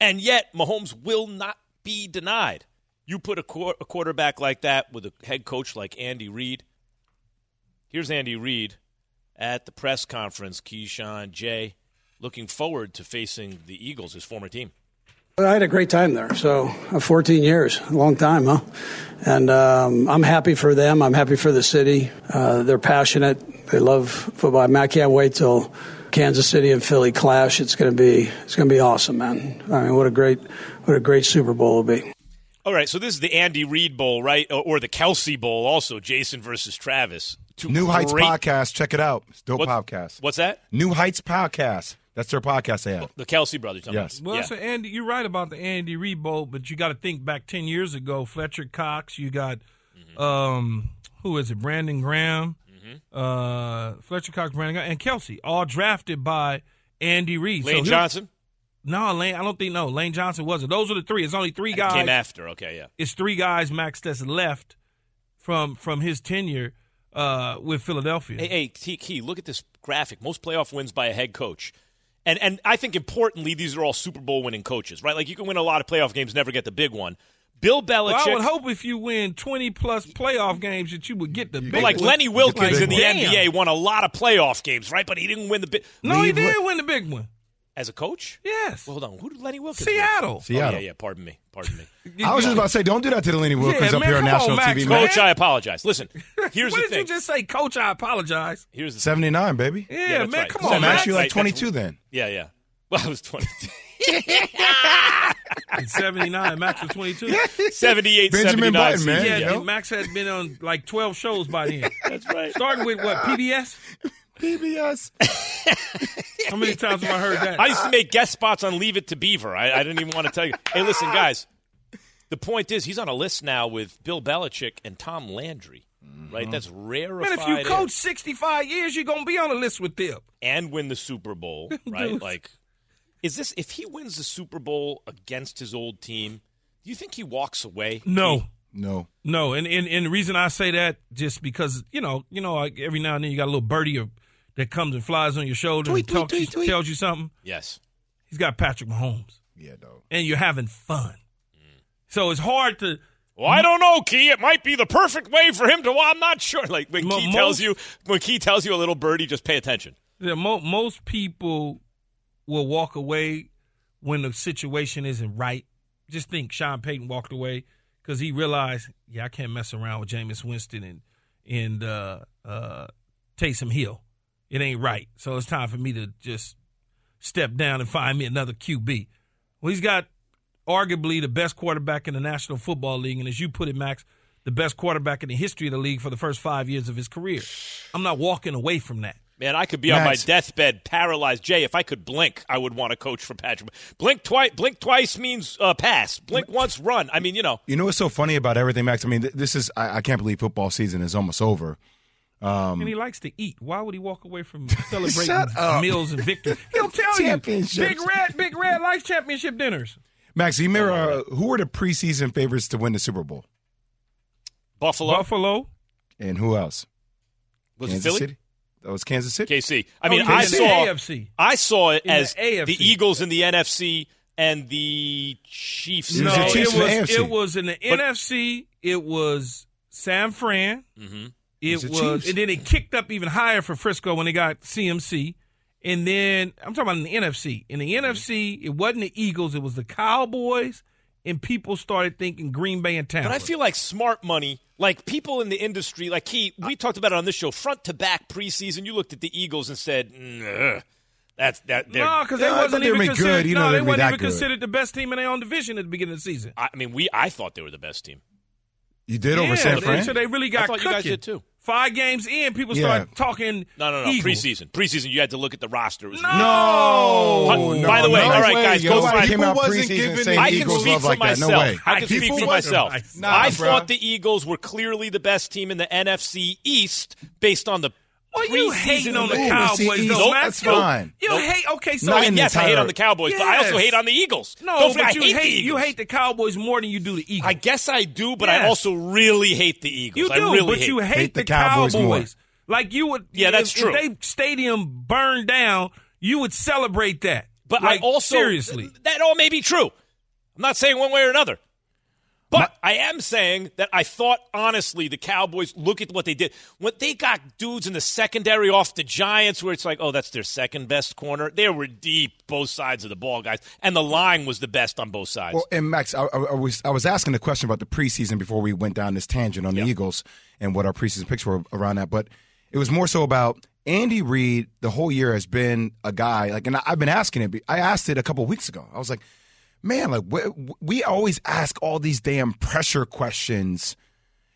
S2: And yet, Mahomes will not be denied. You put a, qu- a quarterback like that with a head coach like Andy Reid. Here's Andy Reid at the press conference, Keyshawn Jay, looking forward to facing the Eagles, his former team.
S14: I had a great time there. So, uh, 14 years, a long time, huh? And um, I'm happy for them. I'm happy for the city. Uh, they're passionate. They love football. I can't wait till Kansas City and Philly clash. It's going to be it's going to be awesome, man. I mean, what a great what a great Super Bowl will be.
S2: All right, so this is the Andy Reid Bowl, right, or the Kelce Bowl, also Jason versus Travis. Two
S4: New Heights
S2: great-
S4: podcast. Check it out. It's dope
S2: What-
S4: podcast.
S2: What's that?
S4: New Heights podcast. That's their podcast they have.
S2: The Kelce brothers.
S4: Yes.
S3: Well,
S2: yeah.
S3: so Andy, you're right about the Andy Reid Bowl, but you got to think back ten years ago. Fletcher Cox, you got
S2: Mm-hmm.
S3: um, who is it? Brandon Graham, uh, Fletcher Cox, Brandon Graham, and Kelce, all drafted by Andy Reid.
S2: Lane
S3: he-
S2: Johnson
S3: No, Lane. I don't think no. Lane Johnson wasn't. Those are the three. It's only three guys.
S2: came after. Okay, yeah.
S3: It's three guys, Max, that's left from from his tenure uh, with Philadelphia.
S2: Hey, hey, T Key, look at this graphic. Most playoff wins by a head coach. And and I think importantly, these are all Super Bowl winning coaches, right? Like you can win a lot of playoff games, never get the big one. Bill Belichick.
S3: Well, I would hope if you win twenty plus playoff games that you would get the big.
S2: But like
S3: one.
S2: Lenny Wilkens
S3: Like,
S2: in the
S3: damn.
S2: NBA won a lot of playoff games, right? But he didn't win the big.
S3: No, he did win the big one.
S2: As a coach?
S3: Yes.
S2: Well, hold on. Who did Lenny Wilkens?
S3: Seattle.
S2: win?
S4: Seattle.
S2: Oh, yeah, yeah. Pardon me. Pardon me.
S4: I was just about to say, don't do that to the Lenny Wilkens
S3: Yeah,
S4: up
S3: man,
S4: here on national
S3: on, Max,
S4: TV.
S3: man.
S2: Coach, I apologize. Listen, here's
S3: what
S2: the
S3: did
S2: thing.
S3: you just say, Coach? I apologize.
S2: Here's the
S4: 79, baby.
S3: Yeah,
S2: Yeah,
S3: man,
S2: right.
S3: come on,
S4: Oh, Max,
S3: Max.
S4: you like 22
S2: that's-
S4: then.
S2: Yeah, yeah. Well, I was 22.
S3: '79, Max was 22.
S2: 78,
S4: Benjamin
S2: 79
S4: Button, man.
S2: season.
S3: Yeah,
S4: you
S3: Max had been on like 12 shows by then.
S2: That's right.
S3: Starting with what PBS?
S4: PBS.
S3: How many times have I heard that?
S2: I used to make guest spots on Leave It to Beaver. I, I didn't even want to tell you. Hey, listen, guys. The point is, he's on a list now with Bill Belichick and Tom Landry. Right? That's rarefied.
S3: Man, if you
S2: air.
S3: coach 65 years, you're gonna be on the list with them.
S2: and win the Super Bowl, right? Like, is this if he wins the Super Bowl against his old team? Do you think he walks away?
S3: No,
S4: No.
S3: no, and, and and the reason I say that just because you know, you know, like every now and then you got a little birdie or, that comes and flies on your shoulder
S4: Tweet,
S3: and talks,
S4: tweet, tweet, tweet.
S3: tells you something.
S2: Yes.
S3: He's got Patrick Mahomes,
S4: Yeah, dog.
S3: and you're having fun. So it's hard to.
S2: Well, I don't know, Key. It might be the perfect way for him to. Well, I'm not sure. Like when
S3: Mo-
S2: Key tells you, when Key tells you a little birdie, just pay attention.
S3: Yeah, mo- most people will walk away when the situation isn't right. Just think Sean Payton walked away because he realized, yeah, I can't mess around with Jameis Winston and and uh, uh, Taysom Hill. It ain't right. So it's time for me to just step down and find me another QB. Well, he's got arguably the best quarterback in the National Football League, and as you put it, Max, the best quarterback in the history of the league for the first five years of his career. I'm not walking away from that.
S2: Man, I could be on my deathbed, paralyzed. Jay, if I could blink, I would want to coach for Patrick. Blink twice. Blink twice means uh, pass. Blink once, run. I mean, you know.
S4: You know what's so funny about everything, Max? I mean, th- this is, I, I can't believe football season is almost over. Um,
S3: and he likes to eat. Why would he walk away from celebrating meals and victories? He'll tell you. Big Red, Big Red likes championship dinners.
S4: Max, you remember uh, who were the preseason favorites to win the Super Bowl?
S2: Buffalo.
S3: Buffalo.
S4: And who else?
S2: Was it Philly?
S4: City? That was Kansas City.
S2: KC. I
S3: Oh,
S2: mean,
S3: in
S2: I saw
S3: AFC.
S2: I saw it
S3: In the
S2: as
S3: AFC.
S2: Eagles in the NFC and the Chiefs.
S3: No,
S2: the
S4: the
S3: it
S4: Chiefs the
S3: was it was in the
S2: But-
S3: NFC. It was San Fran.
S2: Mhm.
S3: It
S4: was
S3: was, and then it kicked up even higher for Frisco when they got CMC. And then I'm talking about in the NFC. In the
S2: Mm-hmm.
S3: NFC, it wasn't the Eagles. It was the Cowboys, and people started thinking Green Bay and Tampa.
S2: But I feel like smart money, like people in the industry, like he, we talked about it on this show, front to back preseason. You looked at the Eagles and said, "Nah, "That's that."
S3: no, because they
S4: Yeah,
S3: wasn't
S4: they were
S3: even
S4: good.
S3: considered.
S4: You know
S3: no,
S4: they'd
S3: they
S4: be
S3: wasn't even
S4: good.
S3: considered the best team in their own division at the beginning of the season.
S2: I mean, we. I thought they were the best team.
S4: You did over
S3: yeah,
S4: San Fran?
S3: So they really got
S2: I thought you guys did too.
S3: Five games in, people
S4: Yeah.
S3: start talking.
S2: No, no, no.
S3: Eagles.
S2: Preseason, preseason. You had to look at the roster. It was
S3: No,
S4: No,
S2: By the way,
S4: no
S2: all right,
S4: way,
S2: guys,
S4: yo.
S2: go
S4: Nobody
S2: find-
S7: People wasn't
S4: preseason
S7: giving
S2: I can
S4: Eagles
S2: speak for
S4: like
S2: myself.
S4: No way.
S2: I can speak for myself.
S7: Nah,
S2: I
S7: bro.
S2: thought the Eagles were clearly the best team in the NFC East based on the
S3: Well, you
S2: preseason
S3: hating on the
S2: numbers.
S3: Cowboys,
S4: East,
S3: though,
S4: nope, that's
S3: You-
S4: fine.
S3: You
S2: Nope.
S3: hate. Okay, so
S2: I mean,
S4: in
S2: yes, I hate on the Cowboys, but I also hate on the Eagles.
S3: No,
S2: Don't forget,
S3: but
S2: I
S3: you
S2: hate,
S3: hate
S2: the
S3: you hate the Cowboys more than you do the Eagles.
S2: I guess I do, but I also really hate the Eagles.
S3: you
S2: I
S3: do,
S2: really
S3: but
S2: hate
S3: you hate,
S4: Hate
S3: the,
S4: the Cowboys
S3: Cowboys.
S4: more.
S3: Like you would.
S2: Yeah, that's
S3: if,
S2: true.
S3: If they stadium burned down, you would celebrate that.
S2: But
S3: like,
S2: I also
S3: seriously.
S2: that all may be true. I'm not saying one way or another. But I am saying that I thought honestly the Cowboys look at what they did. When they got dudes in the secondary off the Giants where it's like, oh, that's their second best corner. They were deep both sides of the ball, guys. And the line was the best on both sides.
S4: Well, and Max, I, I, was I was asking the question about the preseason before we went down this tangent on the Eagles and what our preseason picks were around that, but it was more so about Andy Reid. The whole year has been a guy like, and I, I've been asking it. I asked it a couple weeks ago. I was like, man, like we, we always ask all these damn pressure questions.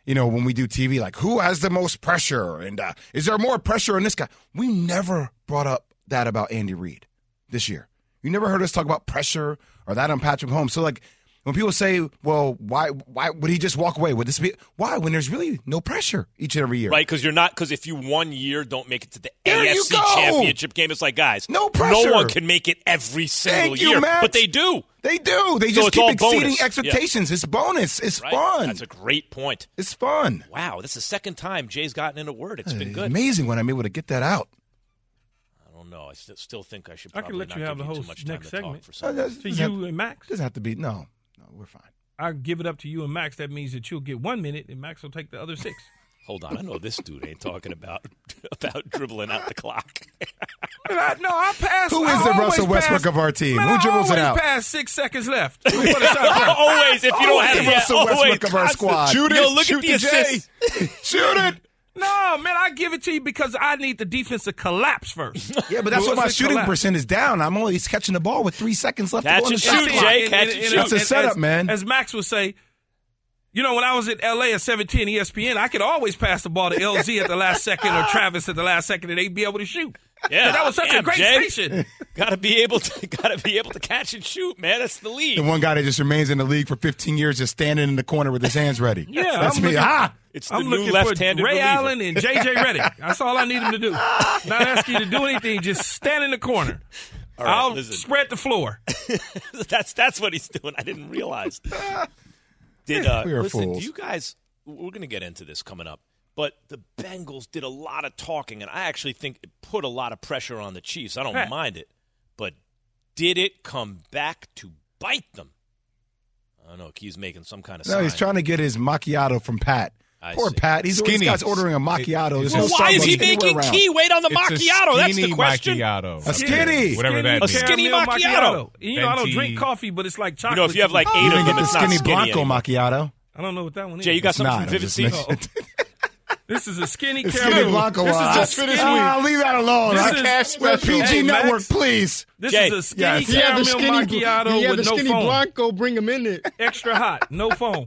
S4: You know, when we do TV, like who has the most pressure, and uh, is there more pressure on this guy? We never brought up that about Andy Reid this year. You never heard us talk about pressure or that on Patrick Mahomes. So like when people say, "Well, why why would he just walk away? Would this be why?" When there's really no pressure each and every year,
S2: Right, because you're not because if you one year don't make it to the
S4: There
S2: AFC. Championship game, it's like guys,
S4: No pressure.
S2: No one can make it every single
S4: Thank you,
S2: year,
S4: Max.
S2: but they do.
S4: They do. They
S2: So
S4: just
S2: it's
S4: keep exceeding
S2: bonus. Yeah.
S4: expectations. It's bonus. It's
S2: Right?
S4: fun.
S2: That's a great point.
S4: it's fun.
S2: Wow, that's the second time Jay's gotten in a word. It's been
S4: It's
S2: good.
S4: amazing when I'm able to get that out.
S2: I don't know. I st- still think I should.
S3: I
S2: Probably
S3: can let
S2: not
S3: you have
S2: give
S3: the
S2: too
S3: host
S2: much time
S3: next segment.
S2: for some
S4: Uh,
S2: reason.
S3: to
S4: doesn't
S3: you and Max.
S4: Doesn't have to be. No, no, we're fine.
S3: I give it up to you and Max. That means that you'll get one minute, and Max will take the other six.
S2: Hold on, I know this dude ain't talking about about dribbling out the clock.
S3: I, no, I pass.
S4: Who is I
S3: the
S4: Russell Westbrook
S3: pass-
S4: of our team?
S3: Man,
S4: Who
S3: I
S4: dribbles it out?
S3: Pass six seconds left. the
S2: always, if you don't have
S4: the
S2: yeah,
S4: Russell
S2: always
S4: Westbrook of our squad.
S2: Shoot it,
S4: Yo,
S2: look
S4: shoot
S2: at the
S4: the J. Shoot it.
S3: No, man, I give it to you because I need the defense to collapse first.
S4: Yeah, but that's why my shooting
S3: collapse.
S4: percent is down. I'm only catching the ball with three seconds left
S2: Catch
S4: to go in
S2: and
S4: the shot
S2: shoot,
S4: clock.
S2: Jay.
S3: And-
S2: Catch
S3: and-
S2: and
S3: and-
S2: shoot.
S4: That's a
S3: and-
S4: setup,
S3: as,
S4: man.
S3: As Max would say, you know, when I was at LA at 17 ESPN, I could always pass the ball to LZ at the last second or Travis at the last second, and they'd be able to shoot.
S2: Yeah,
S3: that was such
S2: damn,
S3: a great
S2: Jay.
S3: station.
S2: Got to be able to. Got to be able to catch and shoot, man. That's the lead.
S4: The one guy that just remains in the league for 15 years, just standing in the corner with his hands ready.
S3: Yeah,
S4: that's
S3: I'm
S4: me.
S3: looking-
S4: ah,
S2: It's the
S3: I'm
S2: new
S3: looking for
S2: left-handed
S3: Ray
S2: reliever.
S3: Allen and JJ Redick. That's all I need him to do. Not asking you to do anything. Just stand in the corner.
S2: All right,
S3: I'll
S2: listen.
S3: spread the floor.
S2: that's that's what he's doing. I didn't realize. Did uh,
S4: We
S2: listen?
S4: fools.
S2: Do you guys? We're going to get into this coming up, but the Bengals did a lot of talking, and I actually think it put a lot of pressure on the Chiefs. I don't
S3: Right.
S2: mind it, but did it come back to bite them? I don't know. Key's making some kind of.
S4: no,
S2: sign.
S4: he's trying to get his macchiato from Pat.
S2: I
S4: Poor
S2: see.
S4: Pat. He's
S7: Skinny.
S4: this guy's ordering a macchiato. There's
S2: Well,
S4: no
S2: why is he
S4: Starbucks
S2: making
S4: around.
S2: Key wait on the
S7: It's
S2: macchiato? That's the question.
S7: Macchiato.
S4: A skinny.
S7: Whatever that
S2: A
S7: means.
S2: skinny
S3: Caramel
S2: macchiato.
S3: You know, I don't drink coffee, but it's like chocolate.
S2: You
S3: chocolate.
S2: know, if you have like
S3: to me.
S2: eight of them,
S4: get the
S2: it's not
S4: skinny
S2: skinny
S4: Blanco
S2: anymore.
S4: macchiato.
S3: I don't know what that one is.
S2: Jay, you got
S4: It's
S2: something
S4: not.
S2: from
S4: I'm
S2: Vivid
S4: just
S2: Seats?
S3: This is a skinny
S4: The
S3: caramel.
S4: skinny Blanco.
S3: This is
S4: uh,
S3: just skinny.
S4: Ah, leave that alone.
S3: This
S4: I
S3: is-
S4: can't- We're
S7: special.
S4: PG
S3: Hey, Max.
S4: Network, please.
S3: This
S2: Jay,
S3: is a skinny
S4: yes.
S15: He had
S3: caramel
S15: the skinny,
S3: macchiato
S15: he had
S3: with
S15: the
S3: no
S15: skinny
S3: foam.
S15: Blanco. Bring him in it.
S3: Extra hot, no foam.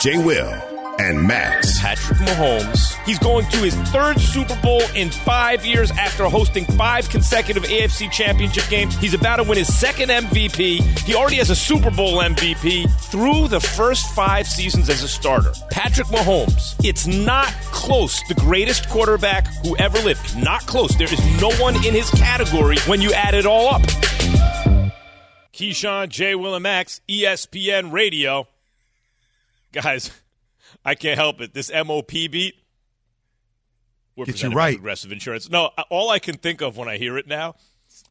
S1: J. Will, and Max.
S2: Patrick Mahomes. He's going to his third Super Bowl in five years after hosting five consecutive AFC championship games. He's about to win his second MVP. He already has a Super Bowl MVP through the first five seasons as a starter. Patrick Mahomes. It's not close. The greatest quarterback who ever lived. Not close. There is no one in his category when you add it all up. Keyshawn, J. Will, and Max, ESPN Radio. Guys, I can't help it. This MOP beat. We're
S4: Get you right.
S2: Progressive Insurance. No, all I can think of when I hear it now,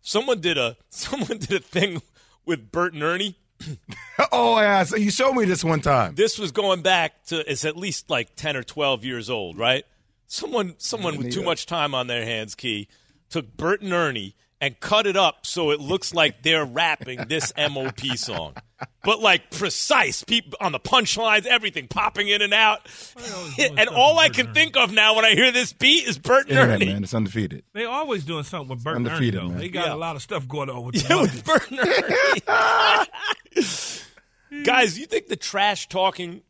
S2: someone did a someone did a thing with Bert and Ernie.
S4: oh yeah, so you showed me this one time.
S2: This was going back to it's at least like ten or twelve years old, right? Someone someone with too much time on their hands, Key, took Bert and Ernie and cut it up so it looks like they're rapping this MOP song. But like precise, people on the punchlines, everything popping in and out. and all I can think of now when I hear this beat is Bert and
S4: Internet,
S2: Ernie.
S4: man, it's undefeated.
S3: They always doing something with Bert and Ernie,
S4: Undefeated,
S3: though.
S4: man.
S3: They got
S2: Yeah.
S3: a lot of stuff going on with the
S2: Yeah, with Bert and Ernie. Guys, you think the trash talking,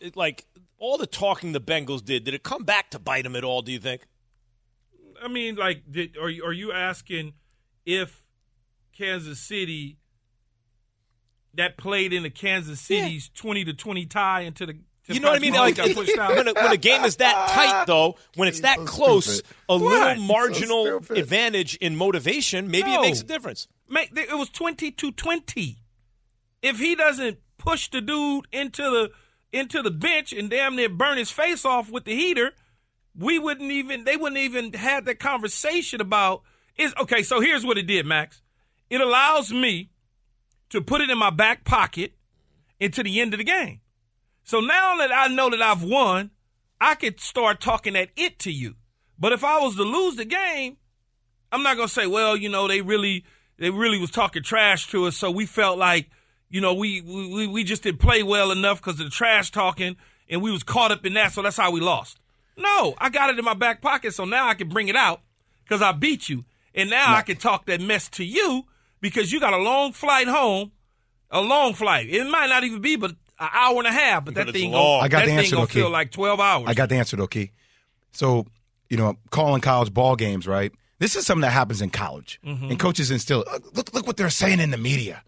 S2: it, like all the talking the Bengals did, did it come back to bite them at all? Do you think?
S3: I mean, like, did, are you, are you asking if Kansas City that played in the Kansas City's twenty to twenty tie into the to
S2: You know what I mean? Like
S3: Mahomes got pushed out?
S2: when a, when a game is that tight, though, when it's that close,
S3: stupid.
S2: a
S3: What?
S2: little
S3: He's so
S2: marginal
S3: stupid.
S2: advantage in motivation, maybe it makes a difference.
S3: Make it was twenty to twenty. If he doesn't push the dude into the into the bench and damn near burn his face off with the heater, we wouldn't even they wouldn't even have that conversation about is okay. So here's what it did, Max. It allows me to put it in my back pocket into the end of the game. So now that I know that I've won, I could start talking at it to you. But if I was to lose the game, I'm not gonna say, well, you know, they really they really was talking trash to us, so we felt like, you know, we we we just didn't play well enough because of the trash talking, and we was caught up in that, so that's how we lost. No, I got it in my back pocket, so now I can bring it out because I beat you, and now I can talk that mess to you because you got a long flight home, a long flight. It might not even be but an hour and a half, but that thing gonna,
S4: I got
S3: that
S4: the
S3: thing
S4: answer,
S3: gonna
S4: though,
S3: feel
S4: Key.
S3: like twelve hours.
S4: I got the answer though, Key. So, you know, calling college ball games, right? This is something that happens in college,
S3: Mhm.
S4: and coaches instill. Look, look what they're saying in the media.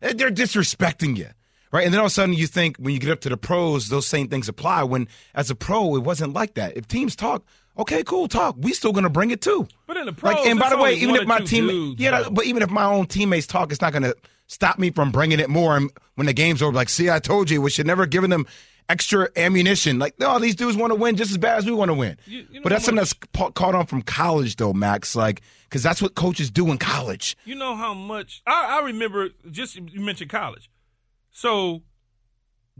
S4: They're disrespecting you, right? And then all of a sudden, you think when you get up to the pros, those same things apply. When as a pro, it wasn't like that. If teams talk, okay, cool, talk. We still gonna bring it too.
S3: But in the pros,
S4: Like, and by the way, even if my team,
S3: dudes,
S4: yeah, but even if my own teammates talk, it's not to stop me from bringing it more. And when the game's over, like, see, I told you, we should never given them extra ammunition. Like, no, these dudes want to win just as bad as we want to win.
S3: You- you know
S4: but that's something that's caught on from college, though, Max. Like, because that's what coaches do in college.
S3: You know how much I, I remember. Just you mentioned college, so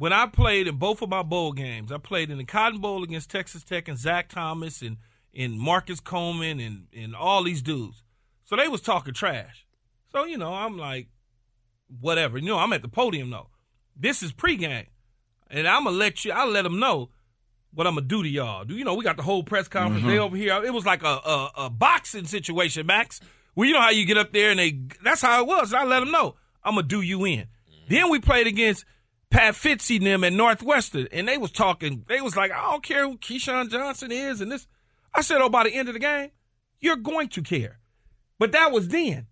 S3: when I played in both of my bowl games, I played in the Cotton Bowl against Texas Tech and Zach Thomas and and Marcus Coleman and and all these dudes. So they was talking trash. So you know, I'm like, whatever. You know, I'm at the podium though. This is pregame, and I'm gonna let you. I'll let them know what I'm gonna do to y'all. Do you know we got the whole press conference?
S4: Mm-hmm.
S3: They over here. It was like a, a a boxing situation, Max. Well, you know how you get up there and they. That's how it was. I let them know I'm gonna do you in. Then we played against Pat Fitzy and them at Northwestern, and they was talking. They was like, I don't care who Keyshawn Johnson is, and this. I said, oh, by the end of the game, you're going to care. But that was then.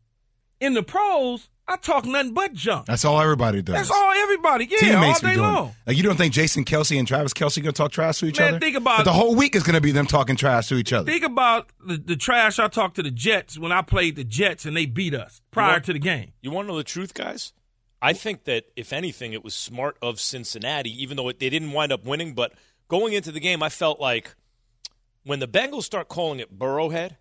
S3: In the pros, I talk nothing but junk.
S4: That's all everybody does.
S3: That's all everybody. Yeah,
S4: Teammates
S3: all day long.
S4: Like, you don't think Jason Kelce and Travis Kelce going to talk trash to each
S3: Man,
S4: other?
S3: think about-
S4: But the whole week is going to be them talking trash to each other.
S3: Think about the, the trash I talked to the Jets when I played the Jets and they beat us prior
S2: want-
S3: to the game.
S2: You want to know the truth, guys? I think that if anything, it was smart of Cincinnati, even though it, they didn't wind up winning. But going into the game, I felt like when the Bengals start calling it Burrowhead,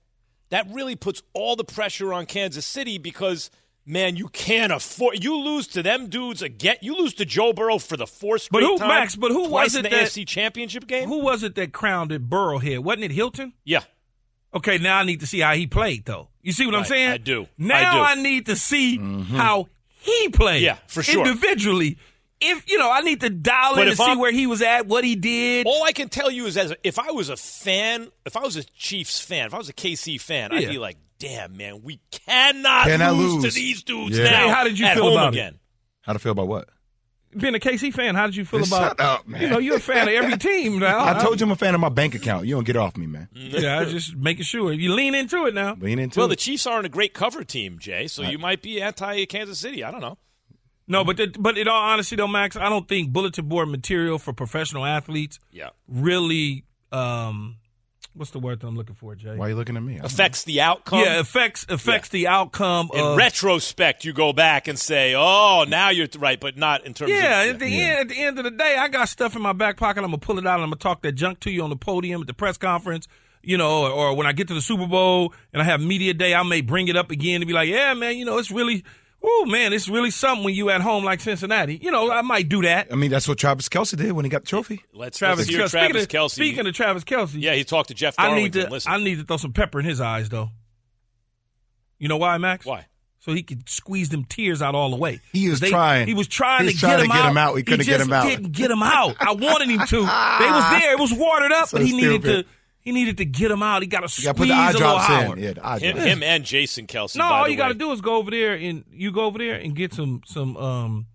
S2: that really puts all the pressure on Kansas City because man, you can't afford. You lose to them dudes again. You lose to Joe Burrow for the fourth straight But
S3: who,
S2: time.
S3: Max? But who
S2: twice
S3: was it
S2: in the
S3: that
S2: AFC Championship game?
S3: Who was it that crowned it Burrowhead? Wasn't it Hilton?
S2: Yeah.
S3: Okay, now I need to see how he played, though. You see what I'm saying?
S2: I do.
S3: Now
S2: I
S3: I, need to see mm-hmm. how he played.
S2: Yeah, for sure.
S3: Individually. If you know, I need to dial
S2: But
S3: in to see
S2: I'm-
S3: where he was at, what he did.
S2: All I can tell you is, as if I was a fan, if I was a Chiefs fan, if I was a KC fan, I'd be like, "Damn, man, we cannot,
S4: Cannot
S2: lose,
S4: lose.
S2: to these dudes
S4: Yeah.
S2: now."
S3: Hey, how did you
S2: at
S3: feel
S2: home
S3: about it?
S2: again?
S4: How to feel about what?
S3: Being a KC fan, how did you feel
S4: Just
S3: about?
S4: shut up, man.
S3: You know, you're a fan of every team now.
S4: I told you I'm a fan of my bank account. You don't get off me, man.
S3: Yeah, I just making sure you lean into it now.
S4: Lean into
S2: Well,
S4: it.
S2: the Chiefs aren't a great cover team, Jay, so you might be anti Kansas City. I don't know.
S3: No, but the, but in all honesty, though, Max, I don't think bulletin board material for professional athletes
S2: Yeah.
S3: really. Um, what's the word that I'm looking for, Jay?
S4: Why are you looking at me?
S2: Affects the outcome.
S3: Yeah, affects affects the outcome
S2: In
S3: of
S2: retrospect, you go back and say, "Oh, now you're th- right," but not in terms
S3: Yeah,
S2: of
S3: at the end at the end of the day, I got stuff in my back pocket. I'm gonna pull it out and I'm gonna talk that junk to you on the podium at the press conference. You know, or, or when I get to the Super Bowl and I have media day, I may bring it up again to be like, yeah, man, you know, it's really, oh man, it's really something when you at home like Cincinnati. You know, I might do that.
S4: I mean, that's what Travis Kelce did when he got the trophy.
S2: Let's,
S3: Travis,
S2: let's hear Travis
S3: speaking of,
S2: Kelce.
S3: Speaking of Travis Kelce,
S2: yeah, he talked to Jeff
S3: I need to
S2: Listen,
S3: I need to throw some pepper in his eyes though. You know why, Max?
S2: Why?
S3: So he could squeeze them tears out all the way.
S4: He was
S3: They-
S4: trying.
S3: He was trying,
S4: He was
S3: to,
S4: trying
S3: get
S4: to
S3: him
S4: get
S3: out.
S4: him out. He couldn't get
S3: just
S4: him out.
S3: Didn't get him out. I wanted him to. They was there. It was watered up,
S4: So
S3: but he needed to. He needed to get him out. He got to
S4: You got to
S3: squeeze
S4: put the eye
S3: a little
S4: drops
S3: higher.
S4: in. Yeah, the eye
S2: him,
S4: drops.
S2: him and Jason Kelce.
S3: No,
S2: by
S3: all
S2: the
S3: you got to
S2: way.
S3: do is go over there and you go over there and get some some um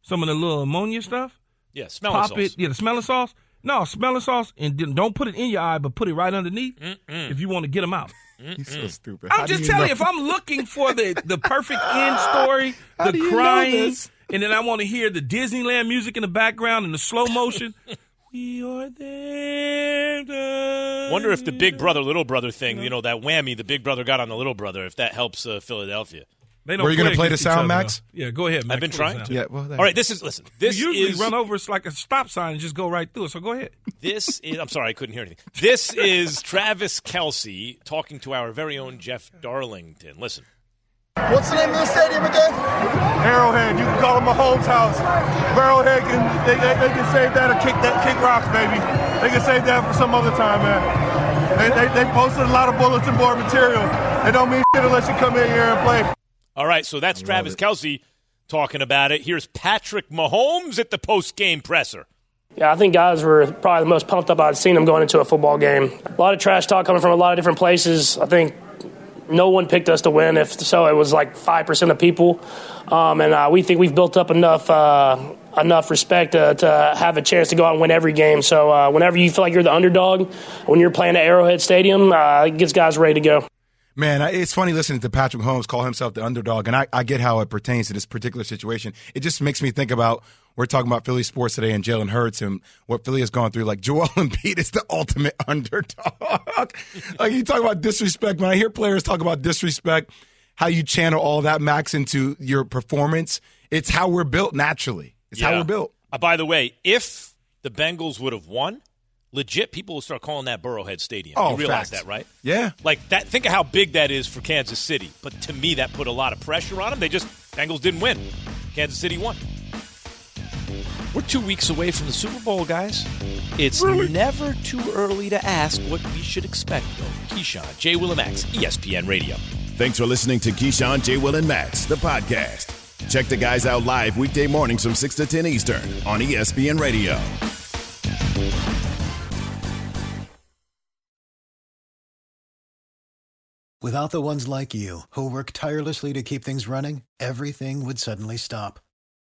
S3: some of the little ammonia stuff.
S2: Yeah, smelling
S3: Pop
S2: sauce.
S3: it. Yeah, the smelling sauce. No, smelling sauce, and then don't put it in your eye, but put it right underneath
S2: Mm-mm.
S3: if you want to get them out.
S4: He's so stupid.
S3: I'm
S4: How do
S3: just
S4: you
S3: telling
S4: know?
S3: you, if I'm looking for the the perfect end story,
S4: How
S3: the
S4: do you know
S3: crying,
S4: this?
S3: and then I want to hear the Disneyland music in the background and the slow motion. we are there. to-
S2: Wonder if the big brother little brother thing, you know, that whammy the big brother got on the little brother, if that helps uh, Philadelphia.
S3: They don't
S4: Were you gonna play the
S3: against each
S4: sound,
S3: other,
S4: Max?
S3: though. Yeah, go ahead. Max.
S2: I've been
S3: Play the
S2: trying
S3: sound.
S2: to.
S4: Yeah, well, there-
S2: All right, this is listen. This
S3: you usually
S2: is
S3: run over. It's like a stop sign and just go right through it. So go ahead.
S2: This is. I'm sorry, I couldn't hear anything. This is Travis Kelce talking to our very own Jeff Darlington. Listen.
S16: What's the name of the stadium again?
S12: Arrowhead, you can call it Mahomes' house. Arrowhead can they, they, they can save that or kick that kick rocks, baby. They can save that for some other time, man. They, they, they posted a lot of bulletin board material. They don't mean shit unless you come in here and play.
S2: All right, so that's Travis Kelce talking about it. Here's Patrick Mahomes at the post game presser.
S13: Yeah, I think guys were probably the most pumped up I'd seen them going into a football game. A lot of trash talk coming from a lot of different places. I think no one picked us to win. If so, it was like five percent of people, um, and uh, we think we've built up enough uh, enough respect uh, to have a chance to go out and win every game. So uh, whenever you feel like you're the underdog, when you're playing at Arrowhead Stadium, uh, it gets guys ready to go.
S4: Man, it's funny listening to Patrick Mahomes call himself the underdog, and I, I get how it pertains to this particular situation. It just makes me think about we're talking about Philly sports today and Jalen Hurts and what Philly has gone through. Like Joel Embiid is the ultimate underdog. like you talk about disrespect. When I hear players talk about disrespect, how you channel all that max into your performance, it's how we're built naturally. It's how we're built.
S2: Uh, by the way, if the Bengals would have won, legit people will start calling that Burrowhead Stadium.
S4: Oh,
S2: you realize
S4: facts.
S2: that, right?
S4: Yeah.
S2: Like that. Think of how big that is for Kansas City. But to me, that put a lot of pressure on them. They just Bengals didn't win. Kansas City won. We're two weeks away from the Super Bowl, guys. It's never too early to ask what we should expect, though. Keyshawn, J. Willimax, ESPN Radio.
S1: Thanks for listening to Keyshawn, J. Will, and Max, the podcast. Check the guys out live weekday mornings from 6 to 10 Eastern on ESPN Radio.
S17: Without the ones like you, who work tirelessly to keep things running, everything would suddenly stop.